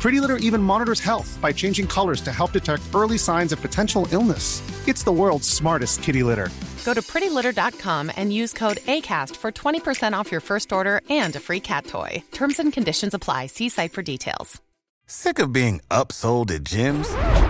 Pretty Litter even monitors health by changing colors to help detect early signs of potential illness. It's the world's smartest kitty litter. Go to prettylitter.com and use code ACAST for 20% off your first order and a free cat toy. Terms and conditions apply. See site for details. Sick of being upsold at gyms?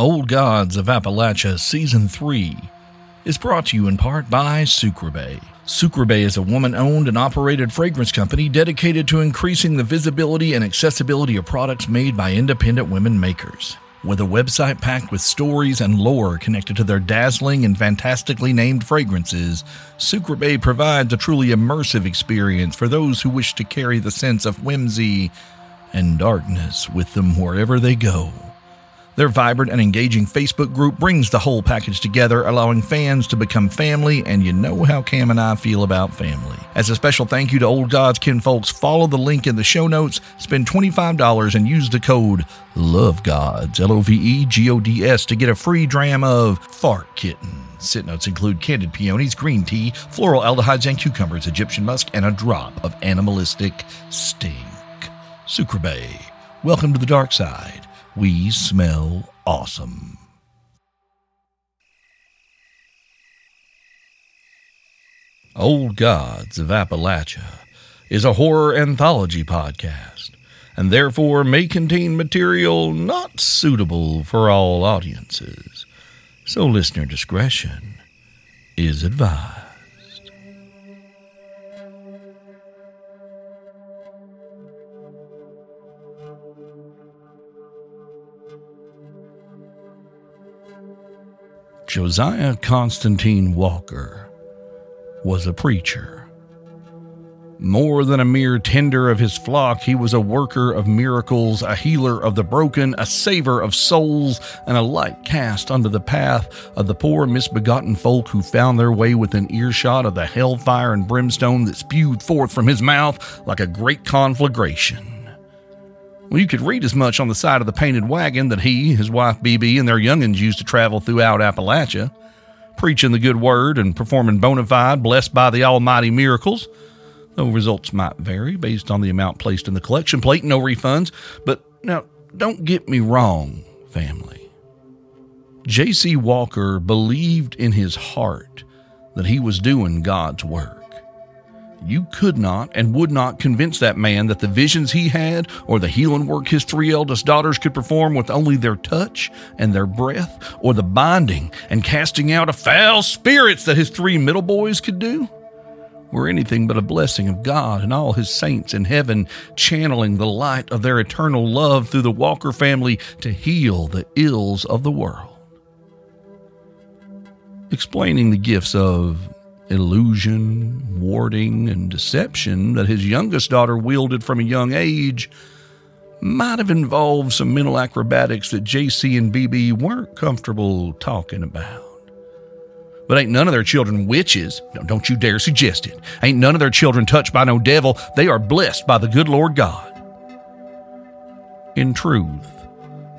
Old Gods of Appalachia Season 3 is brought to you in part by Sucreabeille. Sucreabeille is a woman owned and operated fragrance company dedicated to increasing the visibility and accessibility of products made by independent women makers. With a website packed with stories and lore connected to their dazzling and fantastically named fragrances, Sucreabeille provides a truly immersive experience for those who wish to carry the sense of whimsy and darkness with them wherever they go. Their vibrant and engaging Facebook group brings the whole package together, allowing fans to become family, and you know how Cam and I feel about family. As a special thank you to Old Gods Kin folks, follow the link in the show notes, spend $25, and use the code LOVEGODS, L O V E G O D S, to get a free dram of Fart Kitten. Sit notes include candied peonies, green tea, floral aldehydes and cucumbers, Egyptian musk, and a drop of animalistic stink. Sucreabeille, welcome to the dark side. We smell awesome. Old Gods of Appalachia is a horror anthology podcast and therefore may contain material not suitable for all audiences. So listener discretion is advised. Josiah Constantine Walker was a preacher. More than a mere tender of his flock, he was a worker of miracles, a healer of the broken, a saver of souls, and a light cast unto the path of the poor misbegotten folk who found their way within earshot of the hellfire and brimstone that spewed forth from his mouth like a great conflagration. Well, you could read as much on the side of the painted wagon that he, his wife BB, and their youngins used to travel throughout Appalachia, preaching the good word and performing bona fide, blessed by the almighty miracles. Though results might vary based on the amount placed in the collection plate, no refunds. But now, don't get me wrong, family. J.C. Walker believed in his heart that he was doing God's work. You could not and would not convince that man that the visions he had or the healing work his three eldest daughters could perform with only their touch and their breath or the binding and casting out of foul spirits that his three middle boys could do were anything but a blessing of God and all his saints in heaven channeling the light of their eternal love through the Walker family to heal the ills of the world. Explaining the gifts of illusion, warding, and deception that his youngest daughter wielded from a young age might have involved some mental acrobatics that JC and BB weren't comfortable talking about. But ain't none of their children witches. No, don't you dare suggest it. Ain't none of their children touched by no devil. They are blessed by the good Lord God. In truth,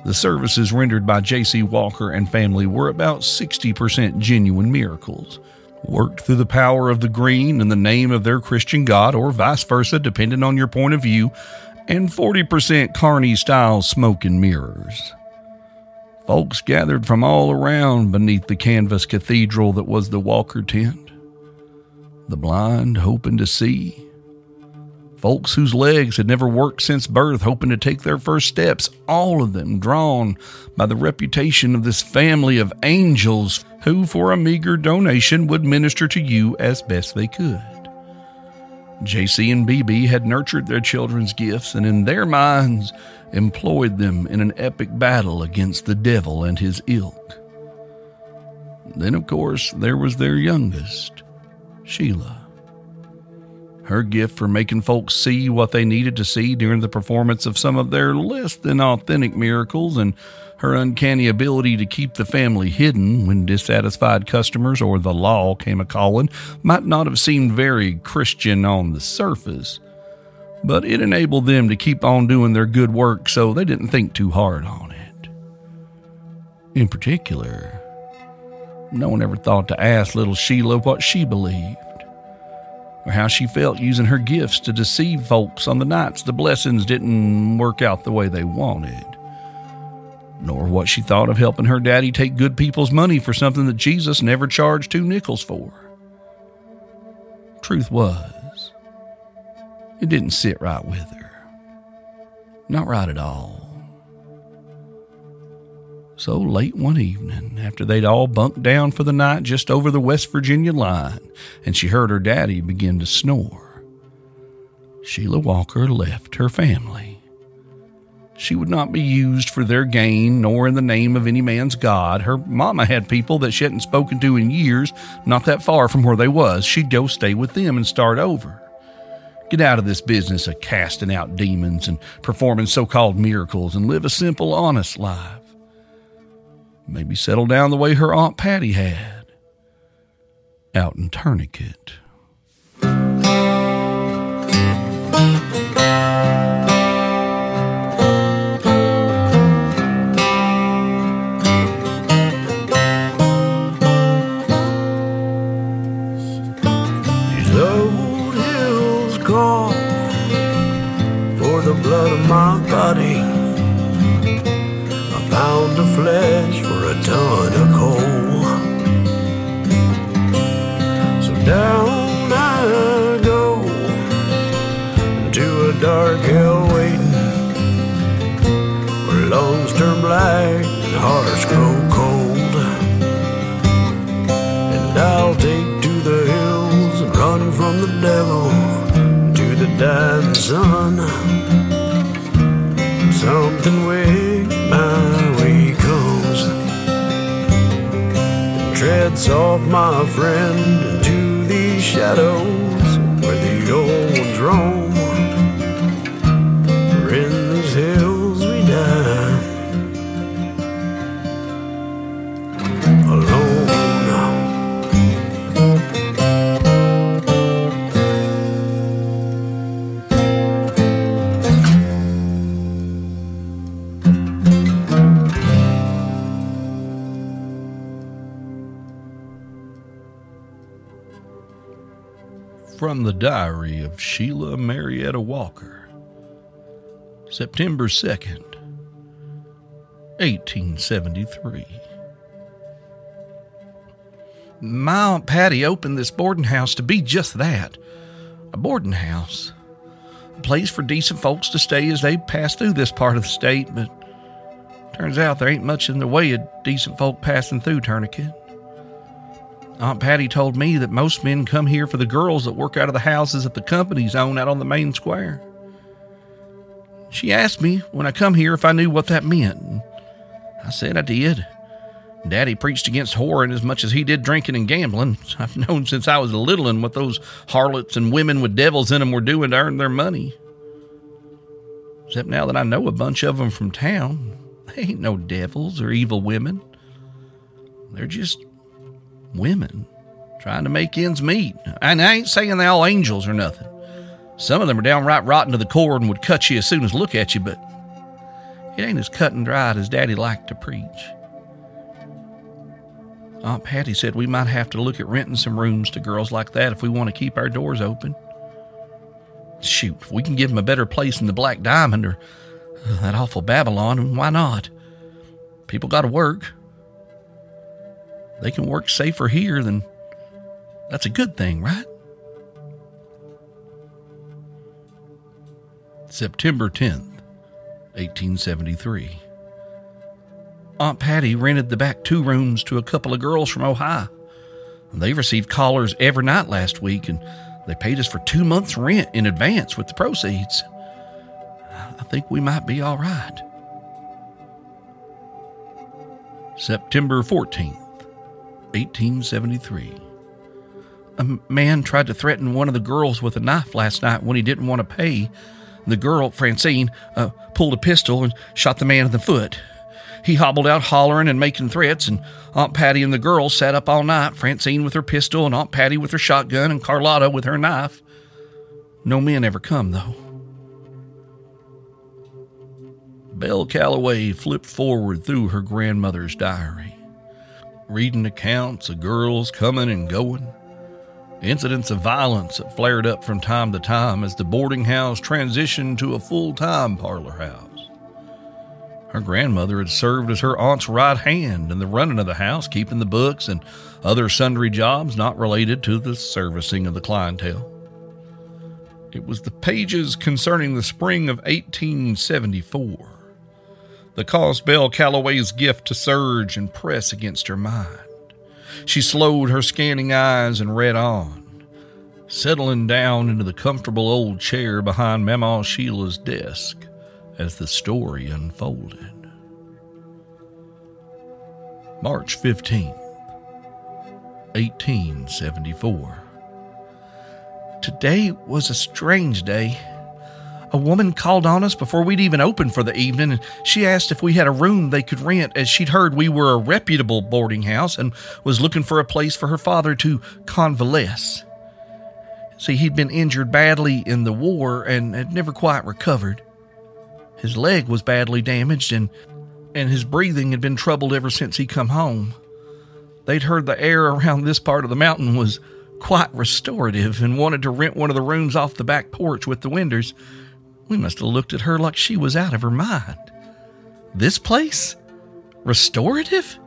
the services rendered by J.C. Walker and family were about 60% genuine miracles, worked through the power of the green in the name of their Christian God, or vice versa, depending on your point of view, and 40% Carney style smoke and mirrors. Folks gathered from all around beneath the canvas cathedral that was the Walker tent. The blind hoping to see. Folks whose legs had never worked since birth, hoping to take their first steps, all of them drawn by the reputation of this family of angels who, for a meager donation, would minister to you as best they could. JC and BB had nurtured their children's gifts and, in their minds, employed them in an epic battle against the devil and his ilk. Then, of course, there was their youngest, Sheila. Her gift for making folks see what they needed to see during the performance of some of their less than authentic miracles and her uncanny ability to keep the family hidden when dissatisfied customers or the law came a calling might not have seemed very Christian on the surface, but it enabled them to keep on doing their good work so they didn't think too hard on it. In particular, no one ever thought to ask little Sheila what she believed how she felt using her gifts to deceive folks on the nights the blessings didn't work out the way they wanted nor what she thought of helping her daddy take good people's money for something that Jesus never charged two nickels for. Truth was, it didn't sit right with her. Not right at all. So late one evening, after they'd all bunked down for the night just over the West Virginia line, and she heard her daddy begin to snore, Sheila Walker left her family she would not be used for their gain, nor in the name of any man's God. Her mama had people that she hadn't spoken to in years, not that far from where they was. She'd go stay with them and start over. Get out of this business of casting out demons and performing so called miracles and live a simple, honest life. Maybe settle down the way her Aunt Patty had out in Tourniquet. Diary of Sheila Marietta Walker, September 2nd, 1873. My Aunt Patty opened this boarding house to be just that a boarding house. A place for decent folks to stay as they pass through this part of the state, but turns out there ain't much in the way of decent folk passing through Tourniquet. Aunt Patty told me that most men come here for the girls that work out of the houses that the companies own out on the main square. She asked me when I come here if I knew what that meant. I said I did. Daddy preached against whoring as much as he did drinking and gambling. I've known since I was a little and what those harlots and women with devils in them were doing to earn their money. Except now that I know a bunch of them from town, they ain't no devils or evil women. They're just women trying to make ends meet. And I ain't saying they all angels or nothing. Some of them are downright rotten to the core and would cut you as soon as look at you, but it ain't as cut and dried as Daddy liked to preach. Aunt Patty said we might have to look at renting some rooms to girls like that if we want to keep our doors open. Shoot, if we can give them a better place than the Black Diamond or uh, that awful Babylon, why not? People got to work. They can work safer here, then that's a good thing, right? September 10th, 1873. Aunt Patty rented the back two rooms to a couple of girls from Ohio. They received callers every night last week, and they paid us for two months' rent in advance with the proceeds. I think we might be all right. September 14th, 1873. A man tried to threaten one of the girls with a knife last night when he didn't want to pay. The girl, Francine, uh, pulled a pistol and shot the man in the foot. He hobbled out hollering and making threats, and Aunt Patty and the girls sat up all night, Francine with her pistol, and Aunt Patty with her shotgun, and Carlotta with her knife. No men ever come, though. Belle Calloway flipped forward through her grandmother's diary, reading accounts of girls coming and going, incidents of violence that flared up from time to time as the boarding house transitioned to a full time parlor house. Her grandmother had served as her aunt's right hand in the running of the house, keeping the books and other sundry jobs not related to the servicing of the clientele. It was the pages concerning the spring of 1874 that caused Belle Calloway's gift to surge and press against her mind. She slowed her scanning eyes and read on, settling down into the comfortable old chair behind Mama Sheila's desk as the story unfolded. March 15th, 1874. Today was a strange day. A woman called on us before we'd even opened for the evening, and she asked if we had a room they could rent, as she'd heard we were a reputable boarding house and was looking for a place for her father to convalesce. See, he'd been injured badly in the war and had never quite recovered. His leg was badly damaged and and his breathing had been troubled ever since he come home. They'd heard the air around this part of the mountain was quite restorative and wanted to rent one of the rooms off the back porch with the windows. We must have looked at her like she was out of her mind. This place? Restorative?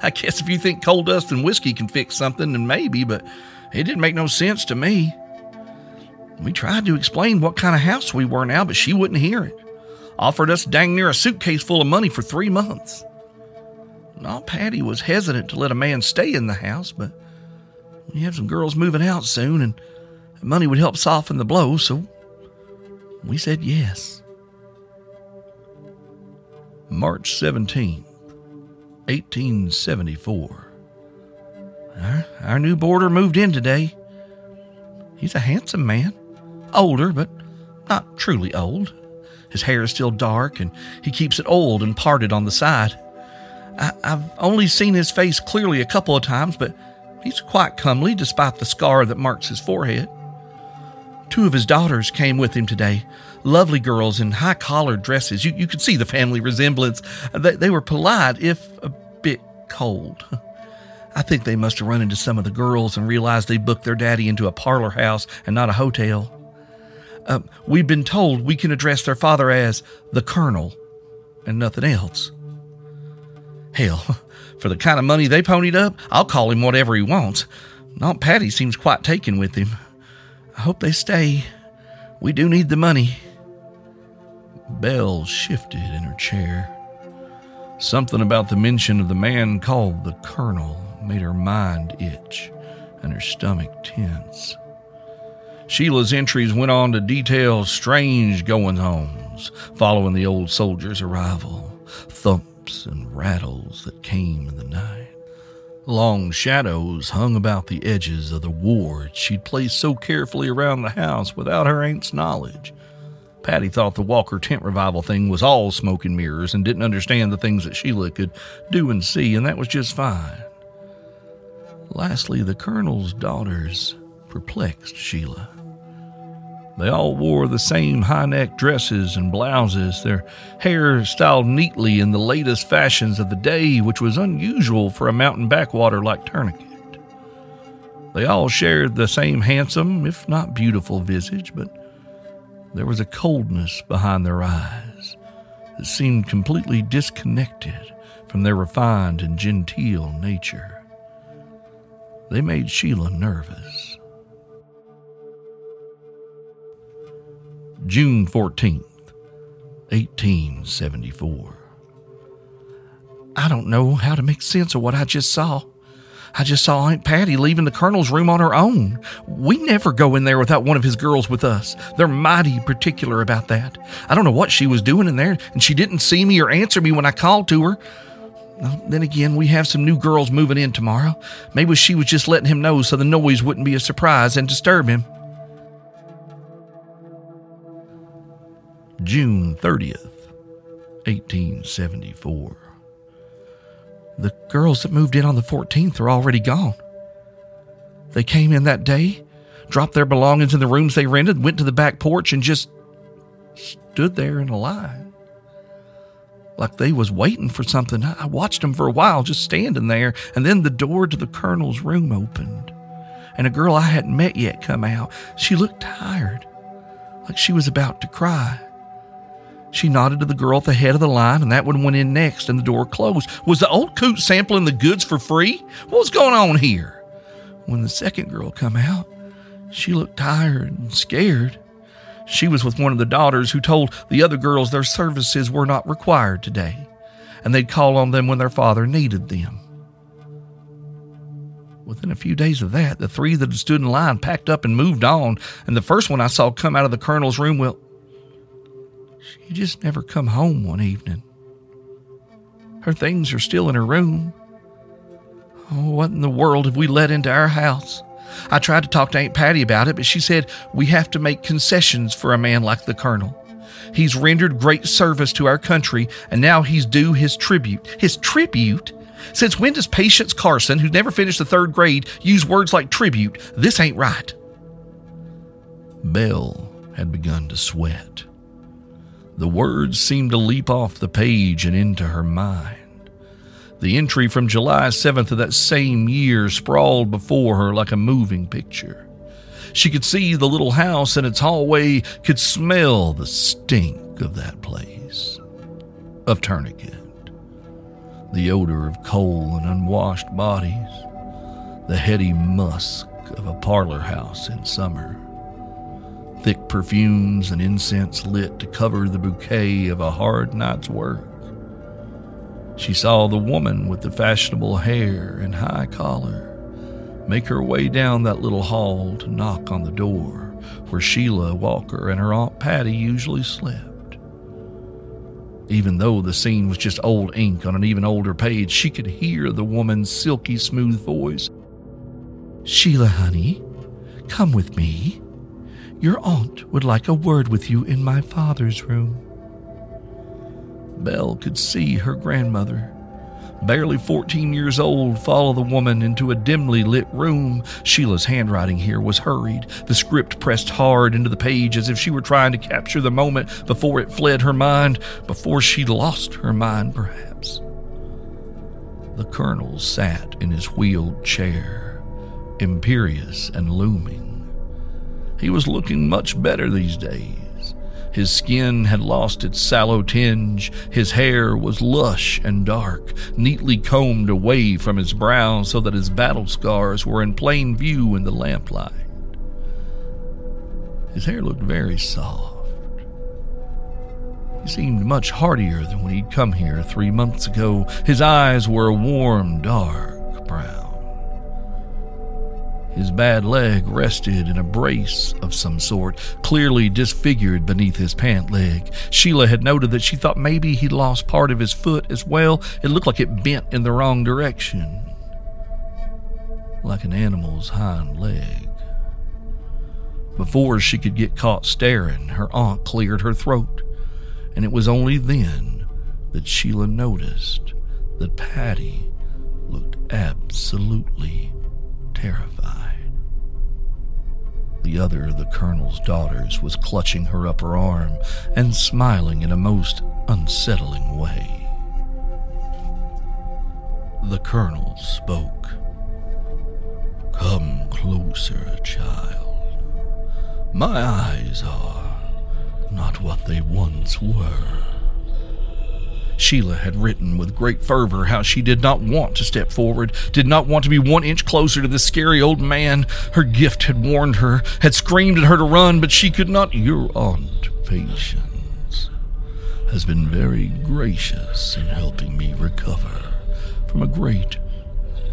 I guess if you think coal dust and whiskey can fix something, then maybe, but it didn't make no sense to me. We tried to explain what kind of house we were now, but she wouldn't hear it offered us dang near a suitcase full of money for three months. Aunt Patty was hesitant to let a man stay in the house, but we have some girls moving out soon, and money would help soften the blow, so we said yes. March 17th, 1874. Our, our new boarder moved in today. He's a handsome man, older, but not truly old. His hair is still dark, and he keeps it old and parted on the side. I, have only seen his face clearly a couple of times, but he's quite comely despite the scar that marks his forehead. Two of his daughters came with him today, lovely girls in high collared dresses. You, you could see the family resemblance. They, they were polite, if a bit cold. I think they must have run into some of the girls and realized they booked their daddy into a parlor house and not a hotel. Uh, we've been told we can address their father as the Colonel and nothing else. Hell, For the kind of money they ponied up, I'll call him whatever he wants. Aunt Patty seems quite taken with him. I hope they stay. We do need the money. Belle shifted in her chair. Something about the mention of the man called the Colonel made her mind itch and her stomach tense. Sheila's entries went on to detail strange goings ons following the old soldier's arrival, thumps and rattles that came in the night. Long shadows hung about the edges of the ward she'd placed so carefully around the house without her aunt's knowledge. Patty thought the Walker tent revival thing was all smoke and mirrors and didn't understand the things that Sheila could do and see, and that was just fine. Lastly, the Colonel's daughters perplexed Sheila. They all wore the same high neck dresses and blouses, their hair styled neatly in the latest fashions of the day, which was unusual for a mountain backwater like Tourniquet. They all shared the same handsome, if not beautiful, visage, but there was a coldness behind their eyes that seemed completely disconnected from their refined and genteel nature. They made Sheila nervous. June 14th, 1874. I don't know how to make sense of what I just saw. I just saw Aunt Patty leaving the colonel's room on her own. We never go in there without one of his girls with us. They're mighty particular about that. I don't know what she was doing in there, and she didn't see me or answer me when I called to her. Well, then again, we have some new girls moving in tomorrow. Maybe she was just letting him know so the noise wouldn't be a surprise and disturb him. June 30th, 1874. The girls that moved in on the 14th are already gone. They came in that day, dropped their belongings in the rooms they rented, went to the back porch, and just stood there in a line. Like they was waiting for something. I watched them for a while just standing there, and then the door to the colonel's room opened, and a girl I hadn't met yet come out. She looked tired, like she was about to cry. She nodded to the girl at the head of the line, and that one went in next, and the door closed. Was the old coot sampling the goods for free? What was going on here? When the second girl come out, she looked tired and scared. She was with one of the daughters who told the other girls their services were not required today, and they'd call on them when their father needed them. Within a few days of that, the three that had stood in line packed up and moved on, and the first one I saw come out of the colonel's room, well, she just never come home one evening. Her things are still in her room. Oh, what in the world have we let into our house? I tried to talk to Aunt Patty about it, but she said we have to make concessions for a man like the Colonel. He's rendered great service to our country, and now he's due his tribute. His tribute? Since when does Patience Carson, who never finished the third grade, use words like tribute? This ain't right. Belle had begun to sweat. The words seemed to leap off the page and into her mind. The entry from July 7th of that same year sprawled before her like a moving picture. She could see the little house and its hallway, could smell the stink of that place, of tourniquet, the odor of coal and unwashed bodies, the heady musk of a parlor house in summer thick perfumes and incense lit to cover the bouquet of a hard night's work. She saw the woman with the fashionable hair and high collar make her way down that little hall to knock on the door where Sheila Walker and her Aunt Patty usually slept. Even though the scene was just old ink on an even older page, she could hear the woman's silky smooth voice. Sheila, honey, come with me. Your aunt would like a word with you in my father's room. Belle could see her grandmother, barely 14 years old, follow the woman into a dimly lit room. Sheila's handwriting here was hurried, the script pressed hard into the page as if she were trying to capture the moment before it fled her mind, before she lost her mind, perhaps. The colonel sat in his wheeled chair, imperious and looming. He was looking much better these days, His skin had lost its sallow tinge. His hair was lush and dark, neatly combed away from his brow so that his battle scars were in plain view in the lamplight. His hair looked very soft. He seemed much heartier than when he'd come here three months ago. His eyes were a warm, dark brown. His bad leg rested in a brace of some sort, clearly disfigured beneath his pant leg. Sheila had noted that she thought maybe he'd lost part of his foot as well. It looked like it bent in the wrong direction, like an animal's hind leg. Before she could get caught staring, her aunt cleared her throat, and it was only then that Sheila noticed that Patty looked absolutely terrified. The other of the colonel's daughters was clutching her upper arm and smiling in a most unsettling way. The colonel spoke. Come closer, child. My eyes are not what they once were. Sheila had written with great fervor how she did not want to step forward, did not want to be one inch closer to this scary old man. Her gift had warned her, had screamed at her to run, but she could not. Your aunt, Patience, has been very gracious in helping me recover from a great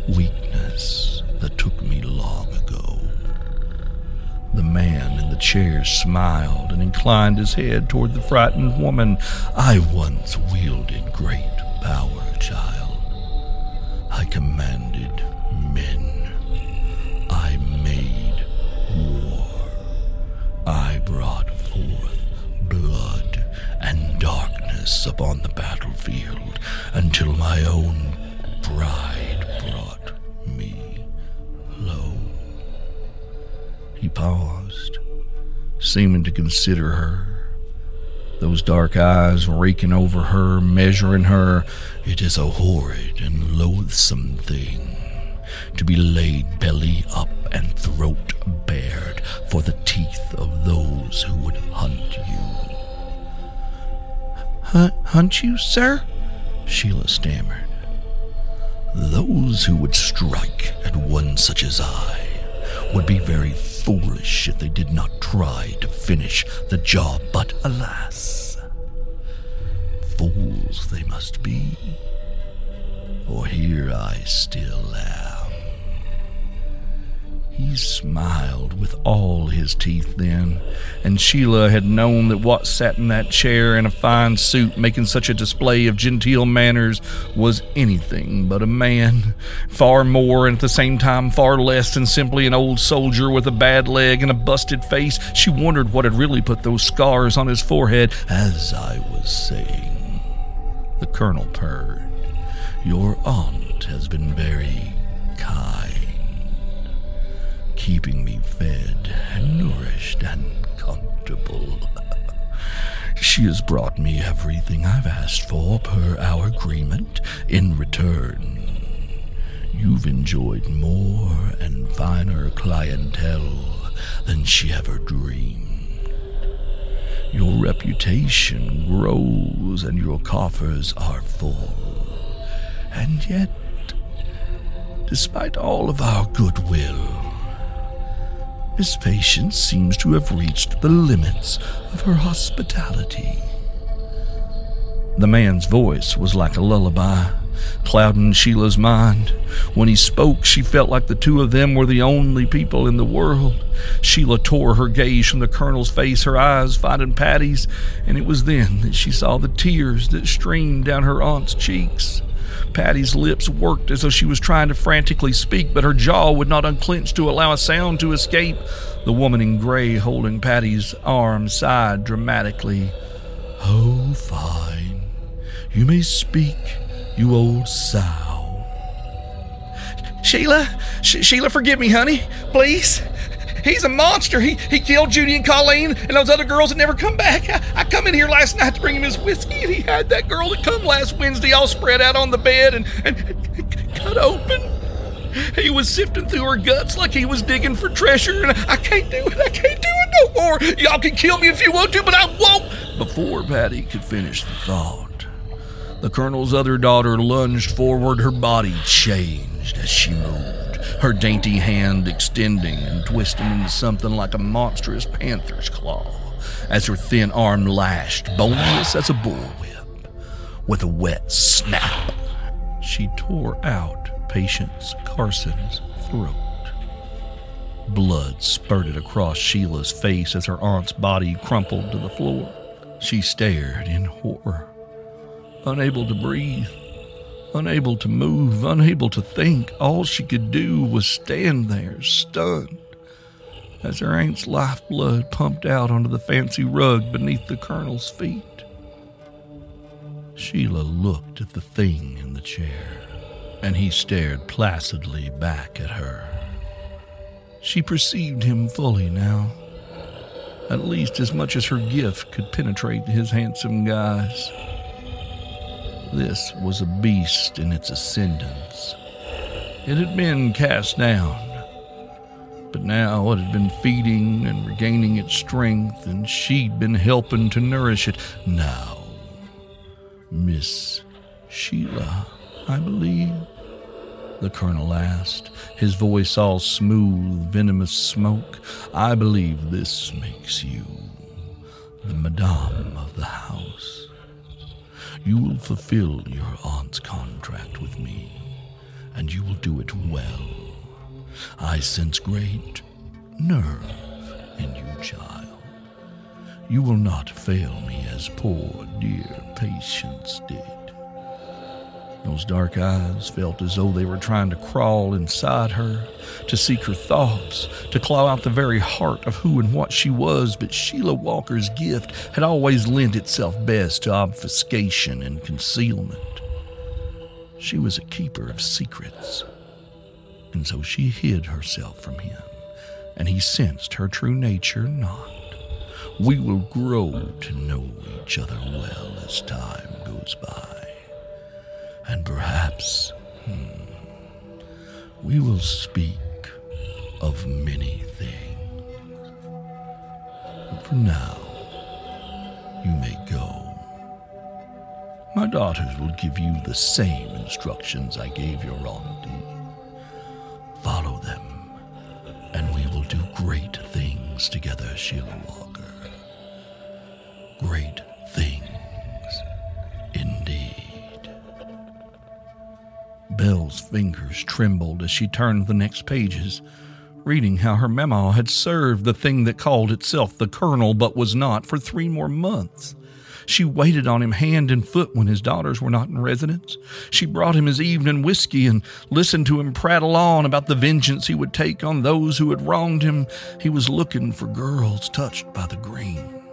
weakness that took me long ago. The man in the chair smiled and inclined his head toward the frightened woman. I once wielded great power, child. I commanded men. I made war. I brought forth blood and darkness upon the battlefield until my own pride paused, seeming to consider her. Those dark eyes raking over her, measuring her. It is a horrid and loathsome thing to be laid belly up and throat bared for the teeth of those who would hunt you. Hunt, hunt you, sir? Sheila stammered. Those who would strike at one such as I would be very foolish if they did not try to finish the job, but alas, fools they must be, for here I still am. He smiled with all his teeth then, and Sheila had known that what sat in that chair in a fine suit making such a display of genteel manners was anything but a man, far more and at the same time far less than simply an old soldier with a bad leg and a busted face. She wondered what had really put those scars on his forehead. As I was saying, the colonel purred. Your aunt has been very kind keeping me fed and nourished and comfortable. she has brought me everything I've asked for per our agreement. In return, you've enjoyed more and finer clientele than she ever dreamed. Your reputation grows and your coffers are full. And yet, despite all of our goodwill, Miss Patience seems to have reached the limits of her hospitality. The man's voice was like a lullaby, clouding Sheila's mind. When he spoke, she felt like the two of them were the only people in the world. Sheila tore her gaze from the colonel's face, her eyes finding Patty's, and it was then that she saw the tears that streamed down her aunt's cheeks. Patty's lips worked as though she was trying to frantically speak, but her jaw would not unclench to allow a sound to escape. The woman in gray holding Patty's arm sighed dramatically. Oh, fine. You may speak, you old sow. Sheila, Sh- Sheila, forgive me, honey. Please. He's a monster. He, he killed Judy and Colleen and those other girls that never come back. I, I come in here last night to bring him his whiskey, and he had that girl that come last Wednesday all spread out on the bed and, and, and cut open. He was sifting through her guts like he was digging for treasure, and I, I can't do it. I can't do it no more. Y'all can kill me if you want to, but I won't. Before Patty could finish the thought, the colonel's other daughter lunged forward, her body changed as she moved, her dainty hand extending and twisting into something like a monstrous panther's claw as her thin arm lashed, boneless as a bullwhip. With a wet snap, she tore out Patience Carson's throat. Blood spurted across Sheila's face as her aunt's body crumpled to the floor. She stared in horror, unable to breathe, unable to move, unable to think. All she could do was stand there, stunned, as her aunt's lifeblood pumped out onto the fancy rug beneath the colonel's feet. Sheila looked at the thing in the chair, and he stared placidly back at her. She perceived him fully now, at least as much as her gift could penetrate his handsome guise. This was a beast in its ascendance. It had been cast down, but now it had been feeding and regaining its strength, and she'd been helping to nourish it. Now, Miss Sheila, I believe, the colonel asked, his voice all smooth, venomous smoke. I believe this makes you the madame of the house. You will fulfill your aunt's contract with me, and you will do it well. I sense great nerve in you, child. You will not fail me as poor, dear Patience did. Those dark eyes felt as though they were trying to crawl inside her, to seek her thoughts, to claw out the very heart of who and what she was. But Sheila Walker's gift had always lent itself best to obfuscation and concealment. She was a keeper of secrets, and so she hid herself from him, and he sensed her true nature not. We will grow to know each other well as time goes by. And perhaps hmm, we will speak of many things. But for now, you may go. My daughters will give you the same instructions I gave your auntie. Follow them, and we will do great things together, Sheila Walker. Great Belle's fingers trembled as she turned the next pages, reading how her mamaw had served the thing that called itself the Colonel but was not for three more months. She waited on him hand and foot when his daughters were not in residence. She brought him his evening whiskey and listened to him prattle on about the vengeance he would take on those who had wronged him. He was looking for girls touched by the green.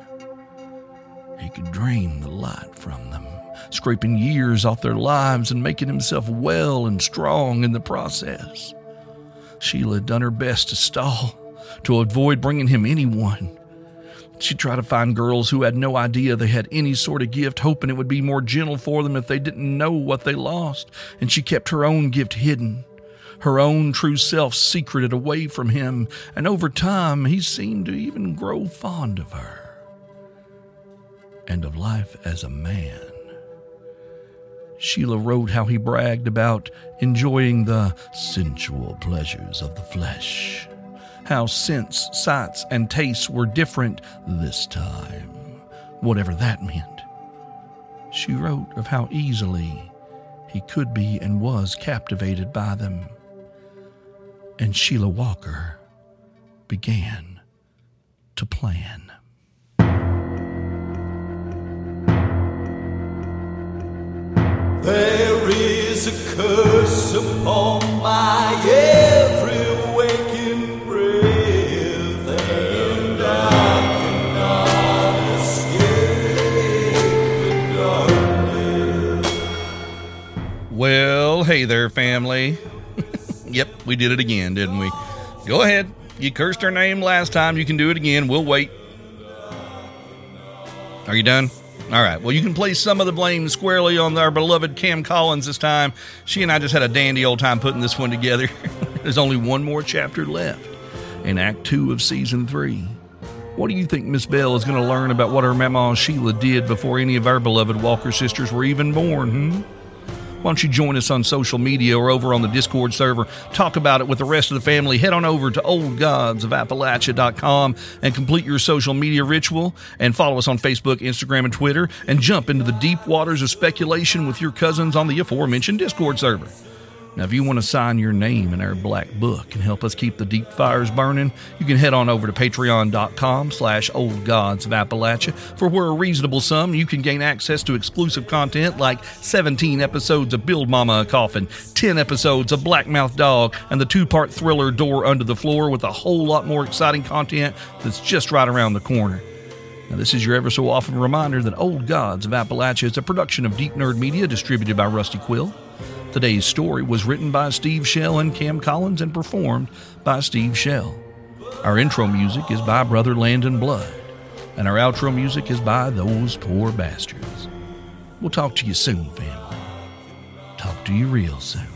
He could drain the light from them, scraping years off their lives and making himself well and strong in the process. Sheila had done her best to stall, to avoid bringing him anyone. She tried to find girls who had no idea they had any sort of gift, hoping it would be more gentle for them if they didn't know what they lost, and she kept her own gift hidden. Her own true self secreted away from him, and over time he seemed to even grow fond of her and of life as a man. Sheila wrote how he bragged about enjoying the sensual pleasures of the flesh, how sense, sights, and tastes were different this time, whatever that meant. She wrote of how easily he could be and was captivated by them. And Sheila Walker began to plan. There is a curse upon my every waking breath, and I cannot escape the. Well, hey there, family. yep, we did it again, didn't we? Go ahead. You cursed her name last time. You can do it again. We'll wait. Are you done? All right. Well, you can place some of the blame squarely on our beloved Cam Collins this time. She and I just had a dandy old time putting this one together. There's only one more chapter left in Act Two of Season Three. What do you think Miss Belle is going to learn about what her Mama Sheila did before any of our beloved Walker sisters were even born, hmm? Why don't you join us on social media or over on the Discord server? Talk about it with the rest of the family. Head on over to oldgodsofAppalachia.com and complete your social media ritual. And follow us on Facebook, Instagram, and Twitter. And jump into the deep waters of speculation with your cousins on the aforementioned Discord server. Now, if you want to sign your name in our black book and help us keep the deep fires burning, you can head on over to patreon.com slash old gods of Appalachia. For where a reasonable sum, you can gain access to exclusive content like 17 episodes of Build Mama a Coffin, 10 episodes of Blackmouth Dog, and the two-part thriller Door Under the Floor with a whole lot more exciting content that's just right around the corner. Now, this is your ever so often reminder that Old Gods of Appalachia is a production of Deep Nerd Media distributed by Rusty Quill. Today's story was written by Steve Shell and Cam Collins and performed by Steve Shell. Our intro music is by Brother Landon Blood, and our outro music is by Those Poor Bastards. We'll talk to you soon, family. Talk to you real soon.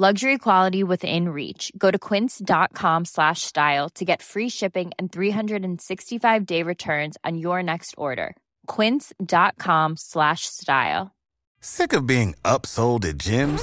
Luxury quality within reach. Go to quince.com slash style to get free shipping and 365 day returns on your next order. Quince.com slash style. Sick of being upsold at gyms?